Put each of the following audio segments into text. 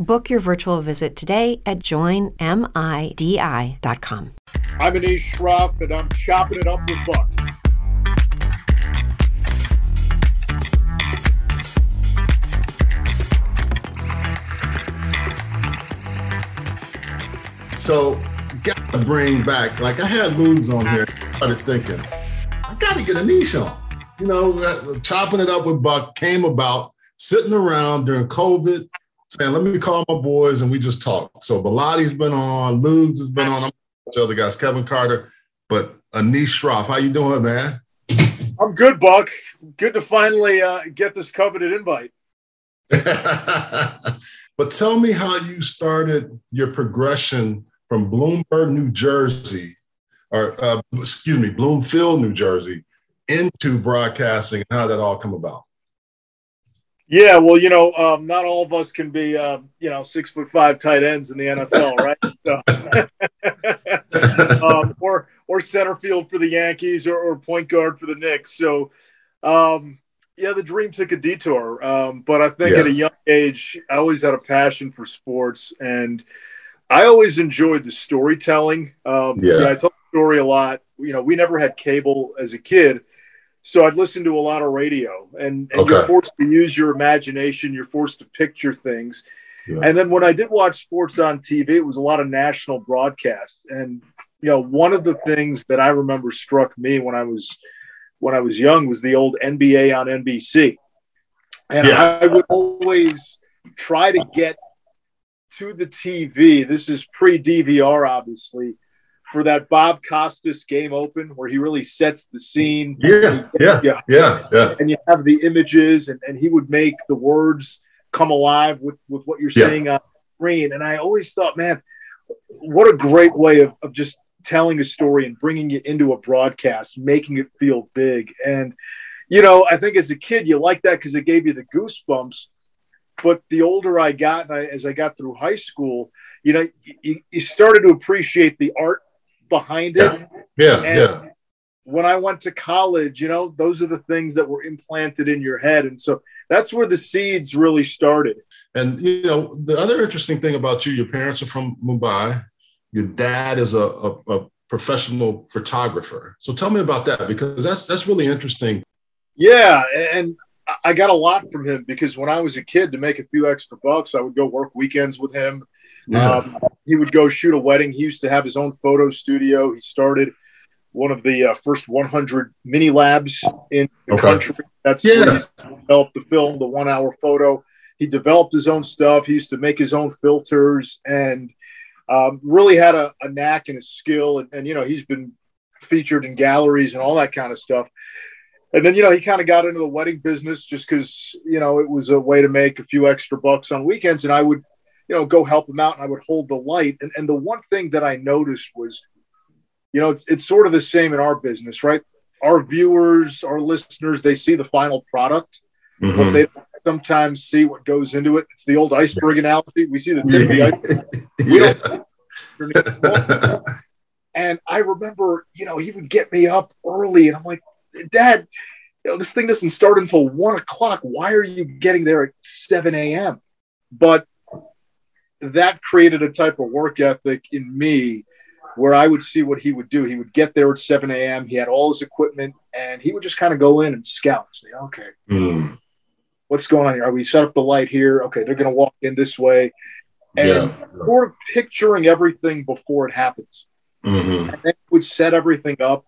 Book your virtual visit today at joinmidi.com. I'm Anish Shroff, and I'm chopping it up with Buck. So, gotta bring back, like I had Ludes on here, started thinking, I gotta get Anish on. You know, uh, chopping it up with Buck came about sitting around during COVID, saying, let me call my boys and we just talk. So Bilatti's been on, Ludes has been on, I'm the other guys, Kevin Carter, but Anish Shroff. How you doing, man? I'm good, Buck. Good to finally uh, get this coveted invite. but tell me how you started your progression from Bloomberg, New Jersey, or uh, excuse me, Bloomfield, New Jersey, into broadcasting and how that all come about. Yeah, well, you know, um, not all of us can be, uh, you know, six foot five tight ends in the NFL, right? so, um, or or center field for the Yankees, or, or point guard for the Knicks. So, um, yeah, the dream took a detour. Um, but I think yeah. at a young age, I always had a passion for sports, and I always enjoyed the storytelling. Um, yeah. yeah, I tell the story a lot. You know, we never had cable as a kid so I'd listen to a lot of radio, and, and okay. you're forced to use your imagination. You're forced to picture things. Yeah. And then when I did watch sports on TV, it was a lot of national broadcast. And you know, one of the things that I remember struck me when I was when I was young was the old NBA on NBC. And yeah. I would always try to get to the TV. This is pre DVR, obviously for that Bob Costas game open where he really sets the scene. Yeah, yeah, yeah, yeah, yeah. And you have the images, and, and he would make the words come alive with, with what you're yeah. seeing on screen. And I always thought, man, what a great way of, of just telling a story and bringing it into a broadcast, making it feel big. And, you know, I think as a kid, you like that because it gave you the goosebumps. But the older I got, and I, as I got through high school, you know, you, you started to appreciate the art behind it. Yeah, yeah. yeah. When I went to college, you know, those are the things that were implanted in your head. And so that's where the seeds really started. And, you know, the other interesting thing about you, your parents are from Mumbai. Your dad is a, a, a professional photographer. So tell me about that because that's that's really interesting. Yeah, and I got a lot from him because when I was a kid, to make a few extra bucks, I would go work weekends with him. Yeah. Um, he would go shoot a wedding. He used to have his own photo studio. He started one of the uh, first 100 mini labs in the okay. country. That's yeah. developed the film, the one hour photo. He developed his own stuff. He used to make his own filters and um, really had a, a, knack and a skill. And, and, you know, he's been featured in galleries and all that kind of stuff. And then, you know, he kind of got into the wedding business just because, you know, it was a way to make a few extra bucks on weekends. And I would you know, go help him out and I would hold the light. And, and the one thing that I noticed was, you know, it's, it's sort of the same in our business, right? Our viewers, our listeners, they see the final product, mm-hmm. but they sometimes see what goes into it. It's the old iceberg analogy. We see the tip of the iceberg. And I remember, you know, he would get me up early, and I'm like, Dad, you know, this thing doesn't start until one o'clock. Why are you getting there at 7 a.m.? But that created a type of work ethic in me where I would see what he would do. He would get there at 7 a.m. He had all his equipment and he would just kind of go in and scout. Say, okay, mm. what's going on here? Are we set up the light here? Okay, they're going to walk in this way. And yeah. sort of picturing everything before it happens. Mm-hmm. And then would set everything up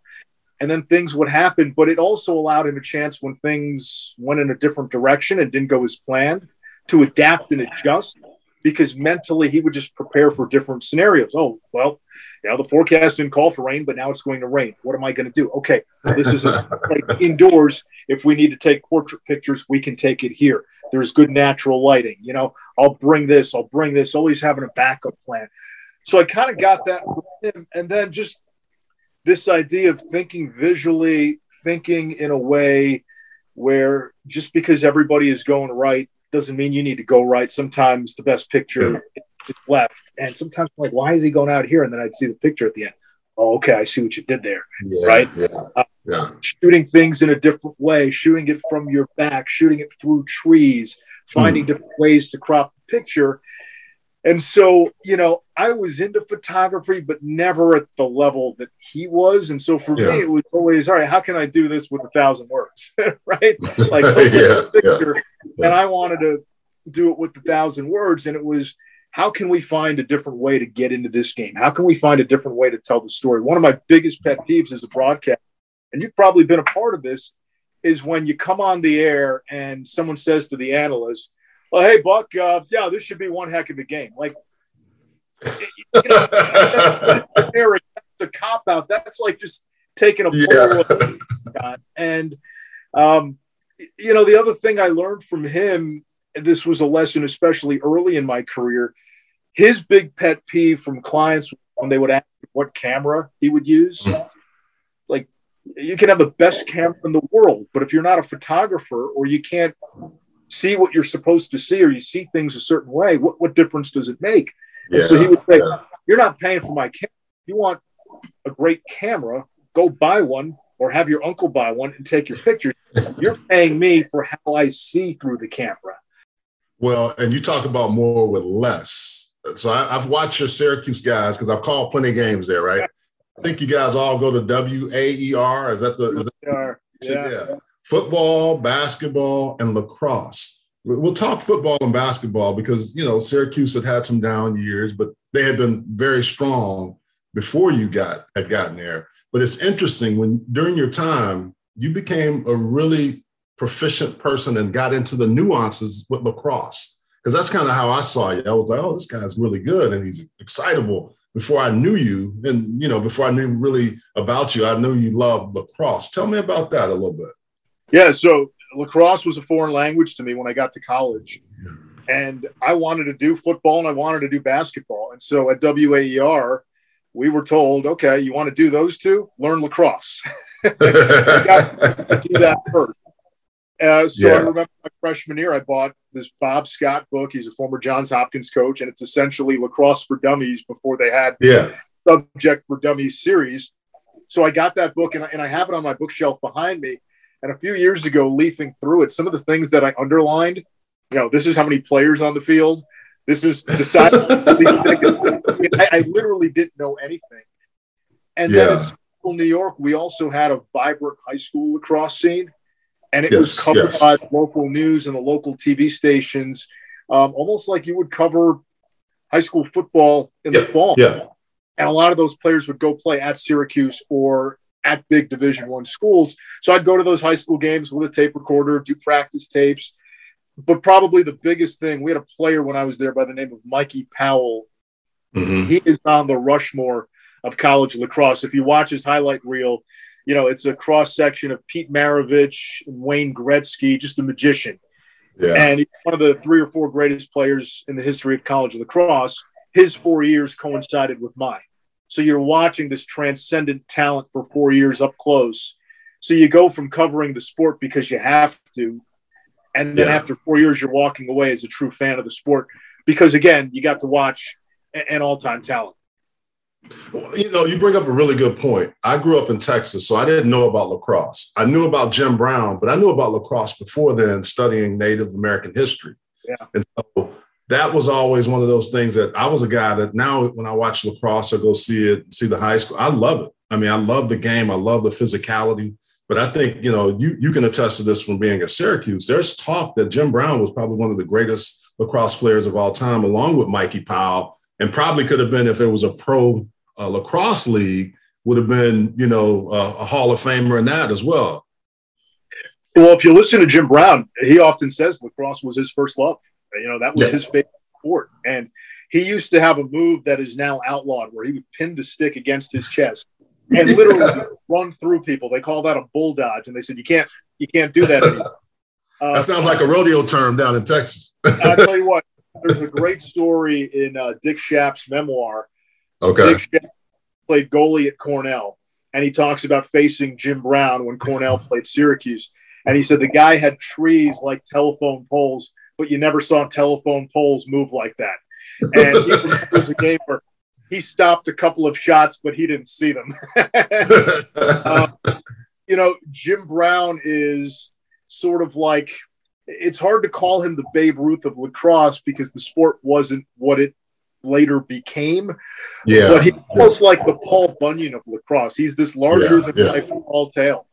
and then things would happen. But it also allowed him a chance when things went in a different direction and didn't go as planned to adapt and adjust because mentally he would just prepare for different scenarios. Oh, well, you know, the forecast didn't call for rain, but now it's going to rain. What am I going to do? Okay, this is a, like indoors. If we need to take portrait pictures, we can take it here. There's good natural lighting. You know, I'll bring this, I'll bring this, always having a backup plan. So I kind of got that from him. And then just this idea of thinking visually, thinking in a way where just because everybody is going right doesn't mean you need to go right. Sometimes the best picture is left. And sometimes I'm like, why is he going out here? And then I'd see the picture at the end. Oh, okay, I see what you did there. Yeah, right? Yeah, uh, yeah. Shooting things in a different way, shooting it from your back, shooting it through trees, finding mm. different ways to crop the picture. And so, you know, I was into photography, but never at the level that he was. And so for yeah. me, it was always, all right, how can I do this with a thousand words? right? Like, yeah, picture, yeah. and I wanted to do it with a thousand words. And it was, how can we find a different way to get into this game? How can we find a different way to tell the story? One of my biggest pet peeves as a broadcast, and you've probably been a part of this, is when you come on the air and someone says to the analyst, well, hey, Buck, uh, yeah, this should be one heck of a game. Like, you know, the cop out. That's like just taking a yeah. and um, you know the other thing I learned from him, this was a lesson especially early in my career. His big pet peeve from clients when they would ask what camera he would use, like you can have the best camera in the world, but if you're not a photographer or you can't see what you're supposed to see or you see things a certain way, what, what difference does it make? Yeah, so he would say, yeah. You're not paying for my camera. You want a great camera, go buy one or have your uncle buy one and take your pictures. You're paying me for how I see through the camera. Well, and you talk about more with less. So I, have watched your Syracuse guys because I've called plenty of games there, right? I think you guys all go to W A E R. Is that the? Is that, yeah. yeah football, basketball, and lacrosse. We'll talk football and basketball because, you know, Syracuse had had some down years, but they had been very strong before you got had gotten there. But it's interesting when during your time, you became a really proficient person and got into the nuances with lacrosse. Because that's kind of how I saw you. I was like, oh, this guy's really good and he's excitable. Before I knew you, and you know, before I knew really about you, I knew you loved lacrosse. Tell me about that a little bit. Yeah, so lacrosse was a foreign language to me when I got to college. And I wanted to do football and I wanted to do basketball. And so at WAER, we were told, okay, you want to do those two? Learn lacrosse. got to do that first. Uh, so yeah. I remember my freshman year, I bought this Bob Scott book. He's a former Johns Hopkins coach, and it's essentially lacrosse for dummies before they had yeah. subject for dummies series. So I got that book, and I, and I have it on my bookshelf behind me. And a few years ago, leafing through it, some of the things that I underlined, you know, this is how many players on the field. This is the size. I, I, literally didn't know anything. And yeah. then in school, New York, we also had a vibrant high school lacrosse scene, and it yes, was covered yes. by local news and the local TV stations, um, almost like you would cover high school football in yeah. the fall. Yeah. And a lot of those players would go play at Syracuse or at big division one schools. So i'd go to those high school games with a tape recorder do practice tapes. But probably the biggest thing we had a player when i was there by the name of mikey powell. Mm-hmm. he is on the rushmore of college lacrosse. If you watch his highlight reel you know it's a cross section of pete maravich and wayne gretzky just a magician. Yeah. and he's one of the three or four greatest players in the history of college lacrosse. His four years coincided with mine so you're watching this transcendent talent for four years up close. So you go from covering the sport because you have to, and then yeah. after four years, you're walking away as a true fan of the sport because again, you got to watch an all-time talent. You know, you bring up a really good point. I grew up in Texas, so I didn't know about lacrosse. I knew about Jim Brown, but I knew about lacrosse before then, studying Native American history. Yeah. And so that was always one of those things that I was a guy that now when I watch lacrosse or go see it, see the high school, I love it. I mean, I love the game. I love the physicality. But I think, you know, you, you can attest to this from being at Syracuse. There's talk that Jim Brown was probably one of the greatest lacrosse players of all time, along with Mikey Powell, and probably could have been if it was a pro uh, lacrosse league, would have been, you know, uh, a Hall of Famer in that as well. Well, if you listen to Jim Brown, he often says lacrosse was his first love. You know, that was yeah. his favorite sport. And he used to have a move that is now outlawed where he would pin the stick against his chest and literally yeah. run through people. They call that a bull dodge. And they said, you can't, you can't do that anymore. Uh, that sounds like a rodeo term down in Texas. I'll tell you what, there's a great story in uh, Dick Schaap's memoir. Okay. Dick played goalie at Cornell, and he talks about facing Jim Brown when Cornell played Syracuse. And he said the guy had trees like telephone poles, but you never saw telephone poles move like that. And he remembers a game where he stopped a couple of shots, but he didn't see them. uh, you know, Jim Brown is sort of like it's hard to call him the Babe Ruth of lacrosse because the sport wasn't what it later became. Yeah. But he's almost like the Paul Bunyan of lacrosse. He's this larger yeah, than life yeah. tale.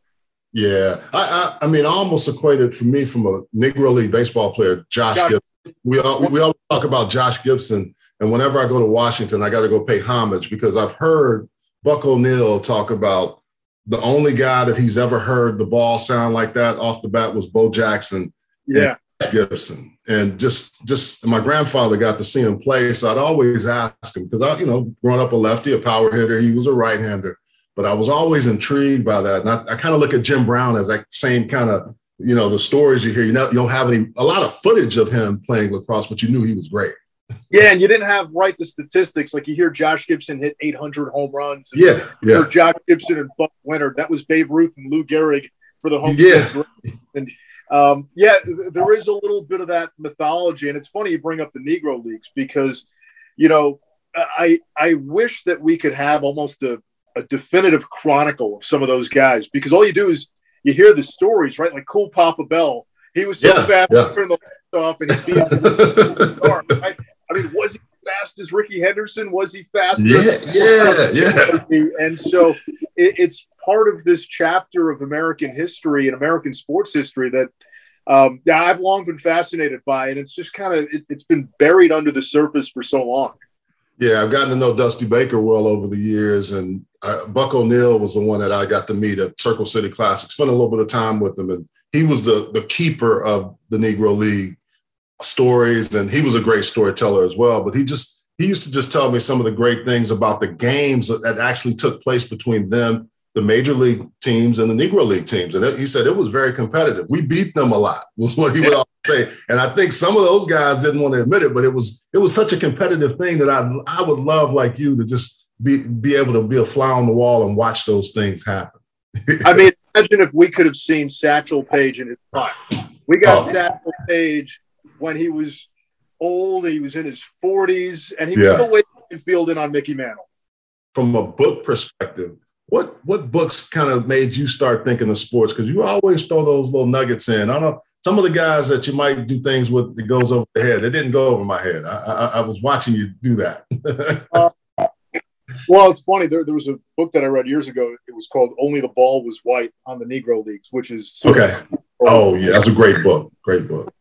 Yeah, I, I, I mean, I almost equated for me from a Negro League baseball player, Josh, Josh. Gibson. We all, we always talk about Josh Gibson, and whenever I go to Washington, I got to go pay homage because I've heard Buck O'Neil talk about the only guy that he's ever heard the ball sound like that off the bat was Bo Jackson. Yeah. Gibson. And just just my grandfather got to see him play. So I'd always ask him because I, you know, growing up a lefty, a power hitter, he was a right-hander. But I was always intrigued by that. And I, I kind of look at Jim Brown as that same kind of, you know, the stories you hear. You know, you don't have any a lot of footage of him playing lacrosse, but you knew he was great. Yeah, and you didn't have right the statistics. Like you hear Josh Gibson hit 800 home runs. yeah, yeah. Josh Gibson and Buck Winter. That was Babe Ruth and Lou Gehrig for the home. Yeah. And um, yeah, there is a little bit of that mythology, and it's funny you bring up the Negro Leagues because, you know, I I wish that we could have almost a, a definitive chronicle of some of those guys because all you do is you hear the stories, right? Like Cool Papa Bell, he was so yeah, fast yeah. turn the lights off and he beat right? I mean, was he fast as Rickey Henderson? Was he fast? Yeah, yeah, yeah. And so it, it's part of this chapter of American history and American sports history that um, yeah, I've long been fascinated by, and it's just kind of it, it's been buried under the surface for so long. Yeah, I've gotten to know Dusty Baker well over the years, and uh, Buck O'Neil was the one that I got to meet at Circle City Classic. Spent a little bit of time with him, and he was the the keeper of the Negro League stories, and he was a great storyteller as well. But he just he used to just tell me some of the great things about the games that actually took place between them, the major league teams, and the Negro League teams. And he said it was very competitive. We beat them a lot, was what he would always say. And I think some of those guys didn't want to admit it, but it was it was such a competitive thing that I I would love like you to just be be able to be a fly on the wall and watch those things happen. I mean, imagine if we could have seen Satchel Paige in his prime. We got oh. Satchel Paige when he was old. He was in his 40s, and he was yeah. still waiting field in on Mickey Mantle. From a book perspective, what what books kind of made you start thinking of sports? Because you always throw those little nuggets in. I don't know some of the guys that you might do things with that goes over the head. It didn't go over my head. I, I, I was watching you do that. uh, well, it's funny. There, there was a book that I read years ago. It was called "Only the Ball Was White" on the Negro Leagues, which is okay. Oh yeah, that's a great book. Great book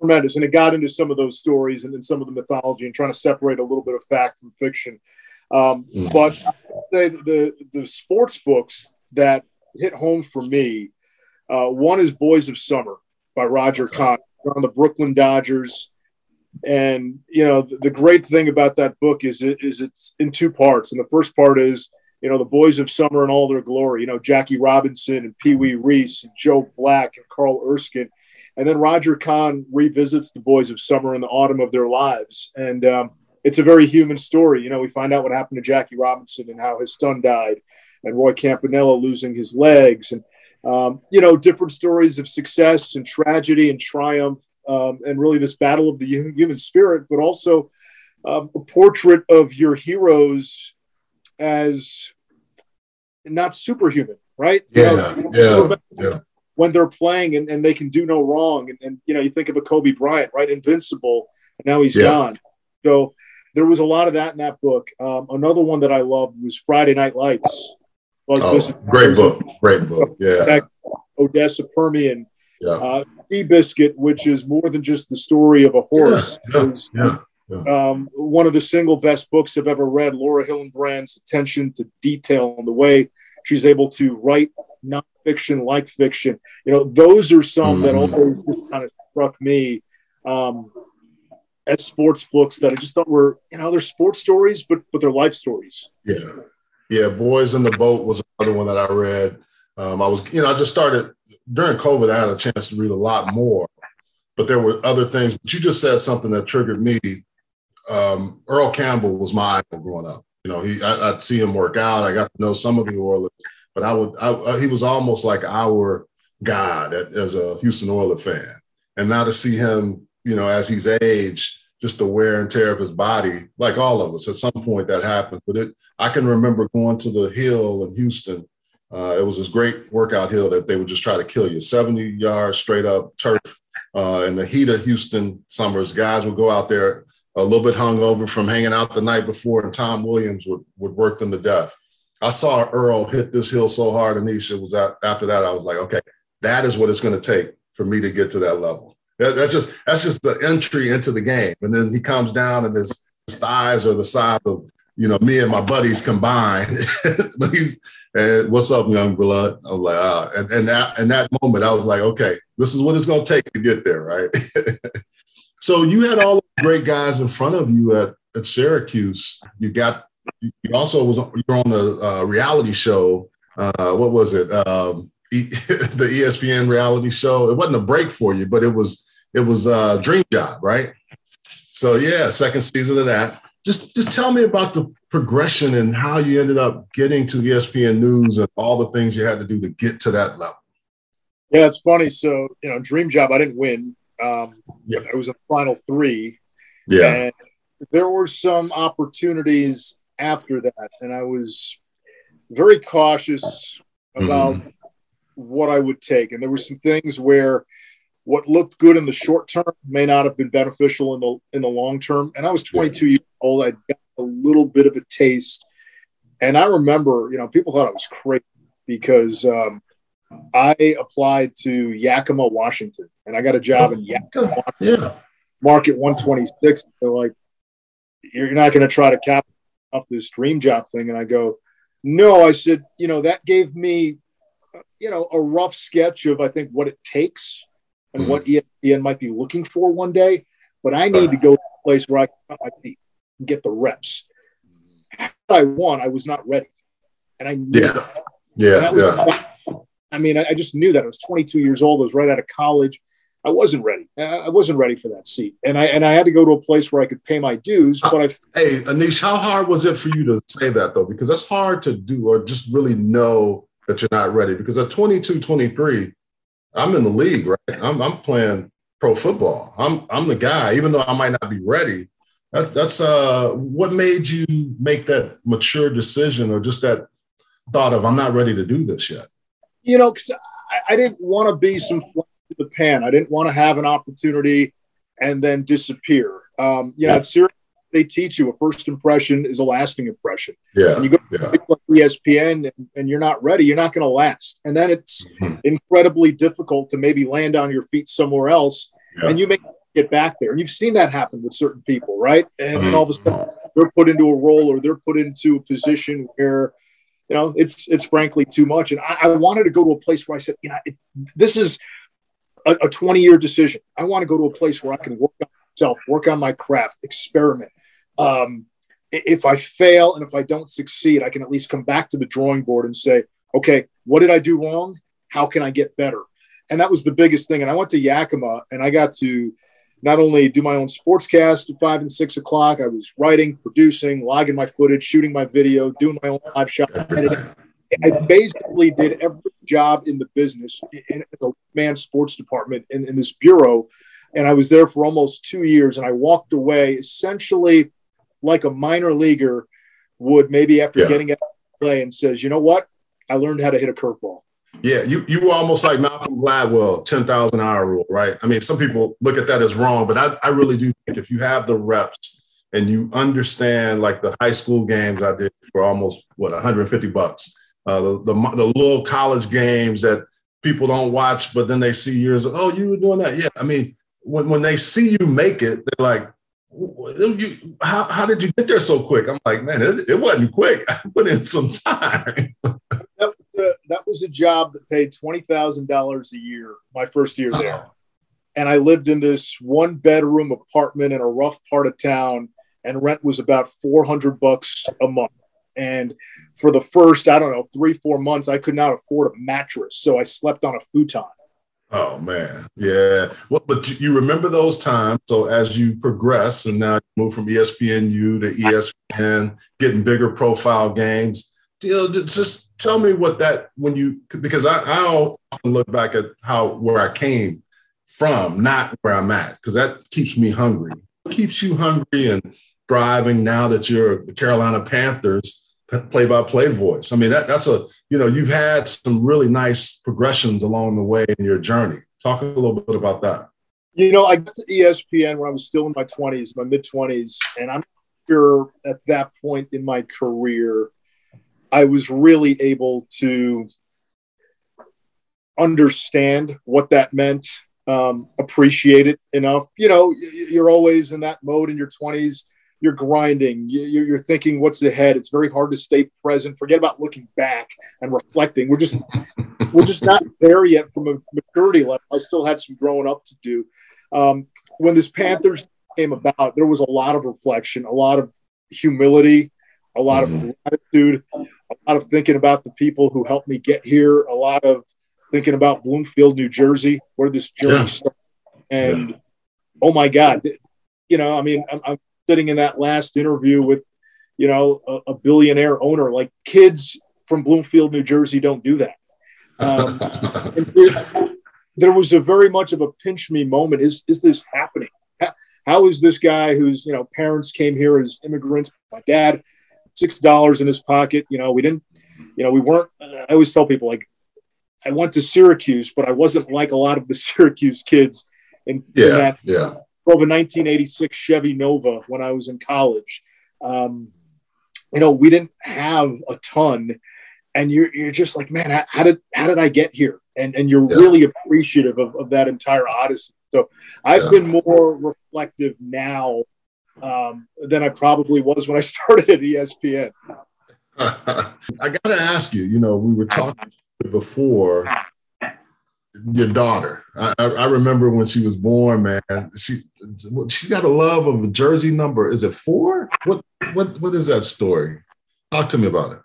tremendous. And it got into some of those stories and then some of the mythology and trying to separate a little bit of fact from fiction. Um, mm. But the, the, the sports books that hit home for me, uh, one is Boys of Summer by Roger okay. Kahn on the Brooklyn Dodgers. And you know the, the, great thing about that book is it is it's in two parts. And the first part is you know the boys of summer in all their glory. You know Jackie Robinson and Pee Wee Reese and Joe Black and Carl Erskine and then Roger Kahn revisits the boys of summer in the autumn of their lives. And um, it's a very human story. You know, we find out what happened to Jackie Robinson and how his son died, and Roy Campanella losing his legs, and, um, you know, different stories of success and tragedy and triumph, um, and really this battle of the human spirit, but also um, a portrait of your heroes as not superhuman, right? Yeah, you know, yeah, yeah. When they're playing and, and they can do no wrong, and, and you know, you think of a Kobe Bryant, right? Invincible, and now he's yeah. gone. So there was a lot of that in that book. Um, another one that I loved was Friday Night Lights. Oh, great book, great book. Yeah, Odessa Permian. Yeah. Uh, Seabiscuit, which is more than just the story of a horse. Yeah, yeah, yeah. Um, one of the single best books I've ever read. Laura Hillenbrand's attention to detail and the way she's able to write nonfiction like fiction. You know, those are some mm-hmm. that always just kind of struck me um, as sports books that I just thought were, you know, they're sports stories, but but they're life stories. Yeah, yeah. Boys in the Boat was another one that I read. Um, I was, you know, I just started during COVID. I had a chance to read a lot more, but there were other things. But you just said something that triggered me. Um, Earl Campbell was my idol growing up. You know, he I, would see him work out. I got to know some of the Oilers, but I would I, he was almost like our god as a Houston Oilers fan. And now to see him, you know, as he's aged, just the wear and tear of his body, like all of us, at some point that happened. But it, I can remember going to the hill in Houston uh, it was this great workout hill that they would just try to kill you 70 yards straight up turf. Uh, in the heat of Houston summers, guys would go out there a little bit hungover from hanging out the night before, and Tom Williams would, would work them to death. I saw Earl hit this hill so hard, Anisha was out, after that. I was like, okay, that is what it's going to take for me to get to that level. That, that's just that's just the entry into the game. And then he comes down, and his, his thighs are the size of you know me and my buddies combined. but he's and what's up, young blood? I was like, ah, and, and that and that moment, I was like, okay, this is what it's gonna take to get there, right? so you had all the great guys in front of you at, at Syracuse. You got you also was you're on the uh, reality show. Uh, what was it? Um, the ESPN reality show. It wasn't a break for you, but it was it was a dream job, right? So yeah, second season of that. Just just tell me about the progression and how you ended up getting to ESPN News and all the things you had to do to get to that level. Yeah, it's funny. So, you know, dream job, I didn't win. Um, yeah. I was in the final three. Yeah. And there were some opportunities after that. And I was very cautious about mm-hmm. what I would take. And there were some things where what looked good in the short term may not have been beneficial in the in the long term. And I was 22 yeah. years old. I got a little bit of a taste. And I remember, you know, people thought I was crazy because um, I applied to Yakima, Washington, and I got a job in Yakima, yeah. Market 126. They're like, you're not going to try to cap off this dream job thing. And I go, no, I said, you know, that gave me, you know, a rough sketch of, I think, what it takes and mm-hmm. what ESPN might be looking for one day. But I need to go to a place where I can get the reps. Had I won, I was not ready, and I knew yeah, that. yeah, yeah. I mean, I, just knew that. I was 22 years old. I was right out of college. I wasn't ready. I wasn't ready for that seat, and I and I had to go to a place where I could pay my dues. But I, hey, Anish, how hard was it for you to say that though? Because that's hard to do, or just really know that you're not ready. Because at 22, 23, I'm in the league, right? I'm, I'm playing pro football. I'm I'm the guy, even though I might not be ready. That, that's uh, what made you make that mature decision, or just that thought of I'm not ready to do this yet. You know, because I, I, didn't want to be some fly in the pan. I didn't want to have an opportunity and then disappear. Um, you know, yeah. it's they teach you a first impression is a lasting impression. Yeah. And you go yeah. to like ESPN and, and, you're not ready, you're not going to last. And then it's mm-hmm. incredibly difficult to maybe land on your feet somewhere else. Yeah. And you may get back there. And you've seen that happen with certain people, right? And mm-hmm. all of a sudden they're put into a role or they're put into a position where, you know, it's it's frankly too much. And I, I wanted to go to a place where I said, you know, it, this is a, a 20 year decision. I want to go to a place where I can work on myself, work on my craft, experiment um, if I fail and if I don't succeed, I can at least come back to the drawing board and say, okay, what did I do wrong? How can I get better? And that was the biggest thing. And I went to Yakima and I got to not only do my own sportscast at five and six o'clock, I was writing, producing, logging my footage, shooting my video, doing my own live shot. I basically did every job in the business in the man sports department in, in this bureau. And I was there for almost two years. And I walked away essentially like a minor leaguer would maybe after yeah. getting out of play and says, you know what, I learned how to hit a curveball. Yeah, you you were almost like Malcolm Gladwell, 10,000 hour rule, right? I mean, some people look at that as wrong, but I, I really do think if you have the reps and you understand like the high school games I did for almost what 150 bucks, uh, the, the, the little college games that people don't watch, but then they see years, oh, you were doing that. Yeah, I mean, when, when they see you make it, they're like, you, how, how did you get there so quick? I'm like, man, it, it wasn't quick. I put in some time. that, was a, that was a job that paid $20,000 a year my first year there. Oh. And I lived in this one bedroom apartment in a rough part of town, and rent was about 400 bucks a month. And for the first, I don't know, three, four months, I could not afford a mattress. So I slept on a futon. Oh man, yeah. Well, but you remember those times. So as you progress and now you move from ESPNU to ESPN, getting bigger profile games. Know, just tell me what that when you because I, I often look back at how where I came from, not where I'm at, because that keeps me hungry. Keeps you hungry and driving now that you're the Carolina Panthers play-by-play voice. I mean, that, that's a you know you've had some really nice progressions along the way in your journey. Talk a little bit about that. You know, I got to ESPN when I was still in my twenties, my mid twenties, and I'm sure at that point in my career, I was really able to understand what that meant, um, appreciate it enough. You know, you're always in that mode in your twenties you're grinding you're thinking what's ahead it's very hard to stay present forget about looking back and reflecting we're just we're just not there yet from a maturity level i still had some growing up to do um, when this panthers came about there was a lot of reflection a lot of humility a lot mm-hmm. of gratitude a lot of thinking about the people who helped me get here a lot of thinking about bloomfield new jersey where this journey yeah. started and yeah. oh my god you know i mean I'm, I'm sitting in that last interview with, you know, a, a billionaire owner. Like kids from Bloomfield, New Jersey, don't do that. Um, there, there was a very much of a pinch me moment. Is is this happening? How, how is this guy whose you know parents came here as immigrants? My dad, six dollars in his pocket. You know, we didn't. You know, we weren't. I always tell people like, I went to Syracuse, but I wasn't like a lot of the Syracuse kids. In, yeah, in that, yeah drove a 1986 Chevy Nova when I was in college. Um, you know, we didn't have a ton, and you're you're just like, man, how, did how did I get here? And and you're yeah. really appreciative of, of that entire odyssey. So I've yeah. been more reflective now um, than I probably was when I started at ESPN. I got to ask you. You know, we were talking before your daughter. I, I, remember when she was born, man. She she got a love of a jersey number. Is it four? What what what is that story? Talk to me about it.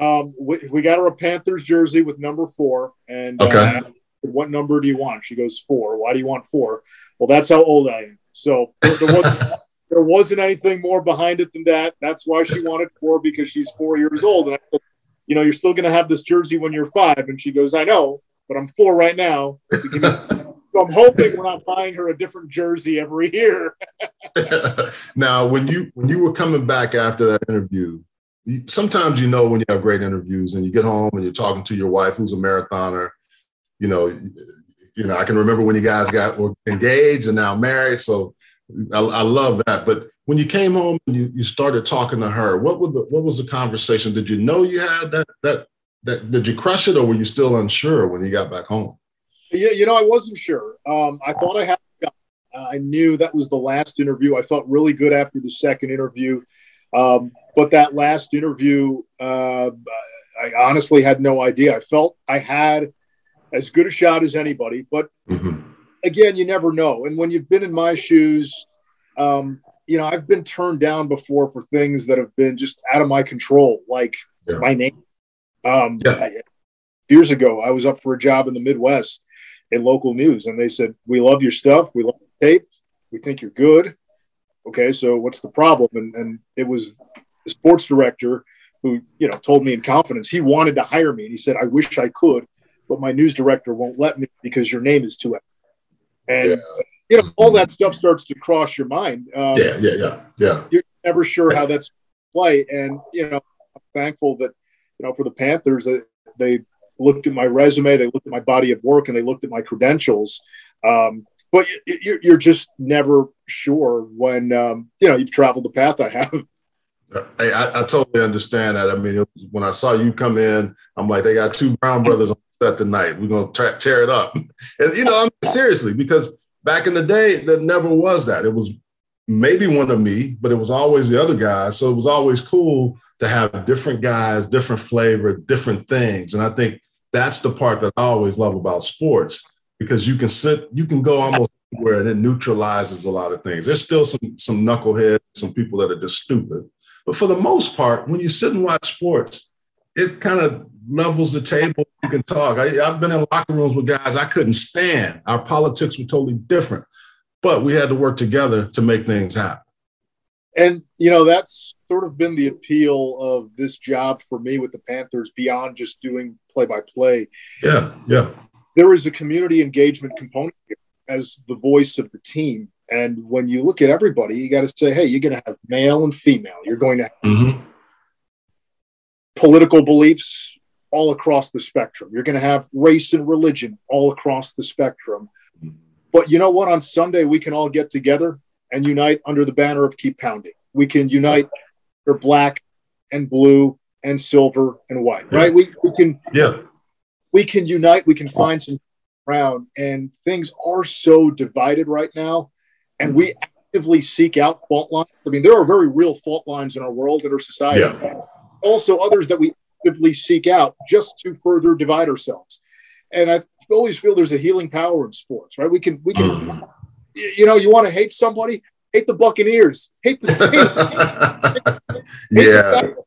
Um, we, we got her a Panthers jersey with number four, and okay. Uh, what number do you want? She goes four. Why do you want four? Well, that's how old I am. So there, there wasn't, there wasn't anything more behind it than that. That's why she wanted four because she's four years old. And I said, you know, you're still going to have this jersey when you're five. And she goes, I know but I'm four right now. so I'm hoping we're not buying her a different jersey every year. now, when you when you were coming back after that interview, you, sometimes you know when you have great interviews and you get home and you're talking to your wife who's a marathoner. You know, you know, I can remember when you guys got were engaged and now married. So I, I, love that. But when you came home and you, you started talking to her, what was the what was the conversation? Did you know you had that that that, did you crush it or were you still unsure when you got back home? Yeah, you know, I wasn't sure. Um, I thought I had. I knew that was the last interview. I felt really good after the second interview, um, but that last interview, uh, I honestly had no idea. I felt I had as good a shot as anybody, but mm-hmm. again, you never know. And when you've been in my shoes, um, you know, I've been turned down before for things that have been just out of my control, like yeah. my name um, yeah. years ago, I was up for a job in the Midwest in local news, and they said, "We love your stuff. We love the tape. We think you're good." Okay, so what's the problem? And and it was the sports director who you know told me in confidence he wanted to hire me, and he said, "I wish I could, but my news director won't let me because your name is too." And yeah. you know all that stuff starts to cross your mind. Um, yeah, yeah, yeah, yeah. You're never sure how that's play. And you know, I'm thankful that you know for the Panthers they looked at my resume, they looked at my body of work, and they looked at my credentials. Um, but you're just never sure when um, you know you've traveled the path I have. Hey, I, I, totally understand that. I mean, when I saw you come in, I'm like, they got two Brown brothers on set tonight. We're gonna tra- tear it up, and you know, I'm seriously because back in the day, there never was that. It was maybe one of me, but it was always the other guy. So it was always cool to have different guys, different flavor, different things, and I think that's the part that I always love about sports because you can sit, you can go almost where and it neutralizes a lot of things. There's still some some knuckleheads, some people that are just stupid, but for the most part, when you sit and watch sports, it kind of levels the table. You can talk. I, have been in locker rooms with guys I couldn't stand. Our politics were totally different, but we had to work together to make things happen. And you know that's sort of been the appeal of this job for me with the Panthers beyond just doing play by play. Yeah, yeah there is a community engagement component as the voice of the team. And when you look at everybody, you got to say, hey, you're going to have male and female. You're going to have mm-hmm. political beliefs all across the spectrum. You're going to have race and religion all across the spectrum. But you know what? On Sunday, we can all get together and unite under the banner of Keep Pounding. We can unite for black and blue and silver and white, right? We, we can yeah we can unite, we can find some ground. And things are so divided right now. And we actively seek out fault lines. I mean, there are very real fault lines in our world, in our society. Yeah. Also, others that we actively seek out just to further divide ourselves. And I always feel there's a healing power in sports, right? We can, we can, mm. you know, you want to hate somebody, hate the Buccaneers, hate the, hate, yeah, the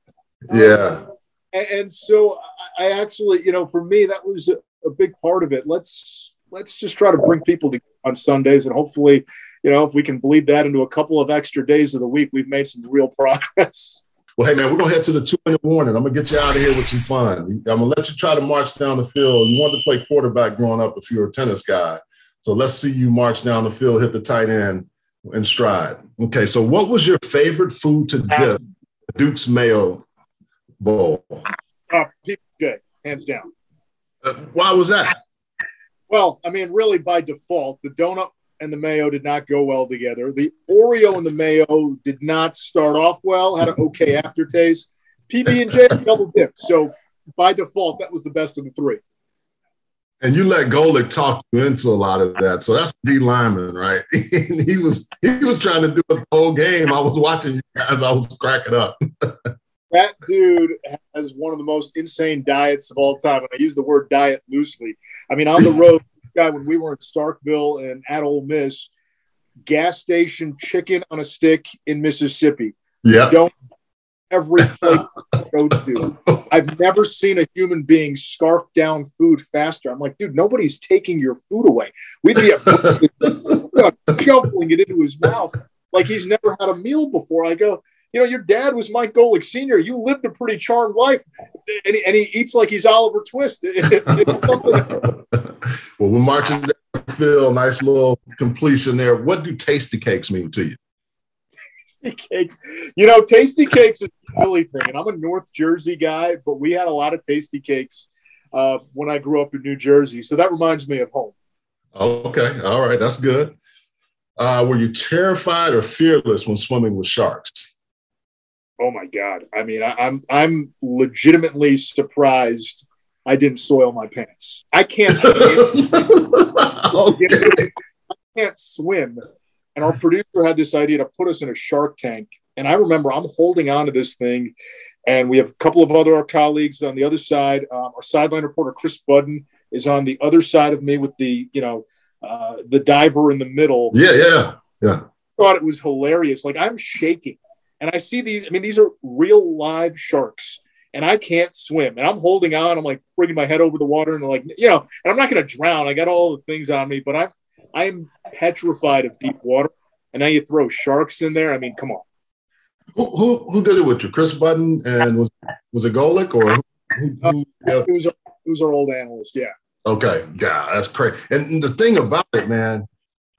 yeah. And, and so I actually, you know, for me, that was a, a, big part of it. Let's let's just try to bring people together on Sundays, and hopefully, you know, if we can bleed that into a couple of extra days of the week, we've made some real progress. Well, hey man, we're gonna head to the two minute warning. I'm gonna get you out of here with some fun. I'm gonna let you try to march down the field. You wanted to play quarterback growing up if you're a tennis guy. So let's see you march down the field, hit the tight end and stride. Okay, so what was your favorite food to dip Duke's Mayo Bowl? Uh, PJ, hands down. Uh, why was that? Well, I mean, really by default, the donut and the mayo did not go well together. The Oreo and the mayo did not start off well, had an okay aftertaste. PB and J double dip. So by default, that was the best of the three. And you let Golic talk you into a lot of that. So that's D Lyman, right? he was he was trying to do the whole game. I was watching you guys, I was cracking up. that dude has one of the most insane diets of all time. And I use the word diet loosely. I mean, on the road, guy, when we were in Starkville and at Ole Miss, gas station chicken on a stick in Mississippi. Yeah. Don't every place go to. I've never seen a human being scarf down food faster. I'm like, dude, nobody's taking your food away. We'd be shuffling it into his mouth like he's never had a meal before. I go, you know, your dad was Mike Golic Sr. You lived a pretty charmed life, and he, and he eats like he's Oliver Twist. well, we're marching down Phil. Nice little completion there. What do Tastykakes mean to you? Tastykakes. You know, Tastykakes is a Philly thing, and I'm a North Jersey guy, but we had a lot of Tastykakes uh, when I grew up in New Jersey, so that reminds me of home. Okay, all right, that's good. Uh, were you terrified or fearless when swimming with sharks? Oh my god. I mean I, I'm, I'm legitimately surprised i didn't soil my pants. I can't i can't swim. And our producer had this idea to put us in a shark tank. And i remember i'm holding on to this thing. And we have a couple of other our colleagues on the other side. Um, our sideline reporter kris budden is on the other side of me with the you know uh, the diver in the middle. Yeah yeah yeah. I thought it was hilarious. Like i'm shaking and I see these. I mean, these are real live sharks, and I can't swim. And I'm holding on. I'm like bringing my head over the water, and like you know, and I'm not going to drown. I got all the things on me, but I'm I'm petrified of deep water. And now you throw sharks in there. I mean, come on. Who who, who did it with you? Kris Budden and was was it Golic or who, who, uh, yeah. it was our, it was our old analyst? Yeah. Okay, yeah, that's crazy. And the thing about it, man,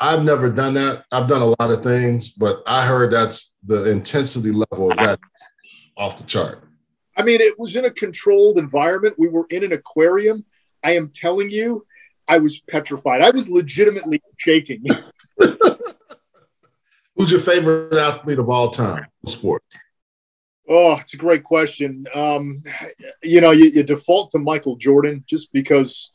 I've never done that. I've done a lot of things, but I heard that's the intensity level of that. off the chart. I mean, it was in a controlled environment. We were in an aquarium. I am telling you, I was petrified. I was legitimately shaking. Who's your favorite athlete of all time? Sport. Oh, it's a great question. Um, you know, you, you, default to Michael Jordan just because,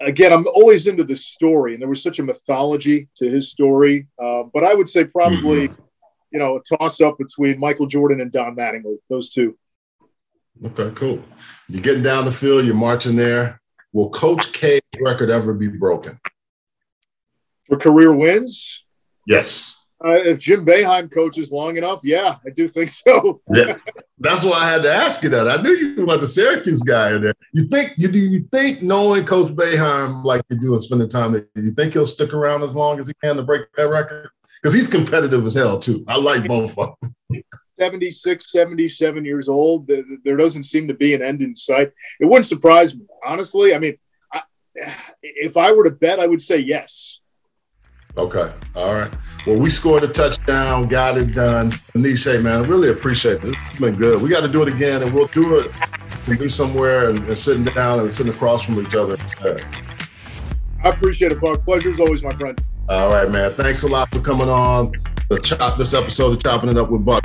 again, I'm always into the story, and there was such a mythology to his story. Uh, but I would say probably, mm-hmm. you know, a toss up between Michael Jordan and Don Mattingly, those two. Okay, cool. You're getting down the field, you're marching there. Will Coach K's record ever be broken? For career wins? Yes. Uh, if Jim Boeheim coaches long enough, yeah, I do think so. yeah, that's why I had to ask you that. I knew you were about the Syracuse guy in there. You think you do? You think knowing Coach Boeheim like you do and spending time there, you think he'll stick around as long as he can to break that record? Because he's competitive as hell too. I like both of them. 76, 77 years old. There doesn't seem to be an end in sight. It wouldn't surprise me, honestly. I mean, I, if I were to bet, I would say yes. Okay. All right. Well, we scored a touchdown, got it done. Anisha, man, I really appreciate this. It's been good. We got to do it again, and we'll do it. We'll be somewhere and, and, sitting down and sitting across from each other. I appreciate it, Buck. Pleasure as always, my friend. All right, man. Thanks a lot for coming on the chop this episode of Chopping It Up with Buck.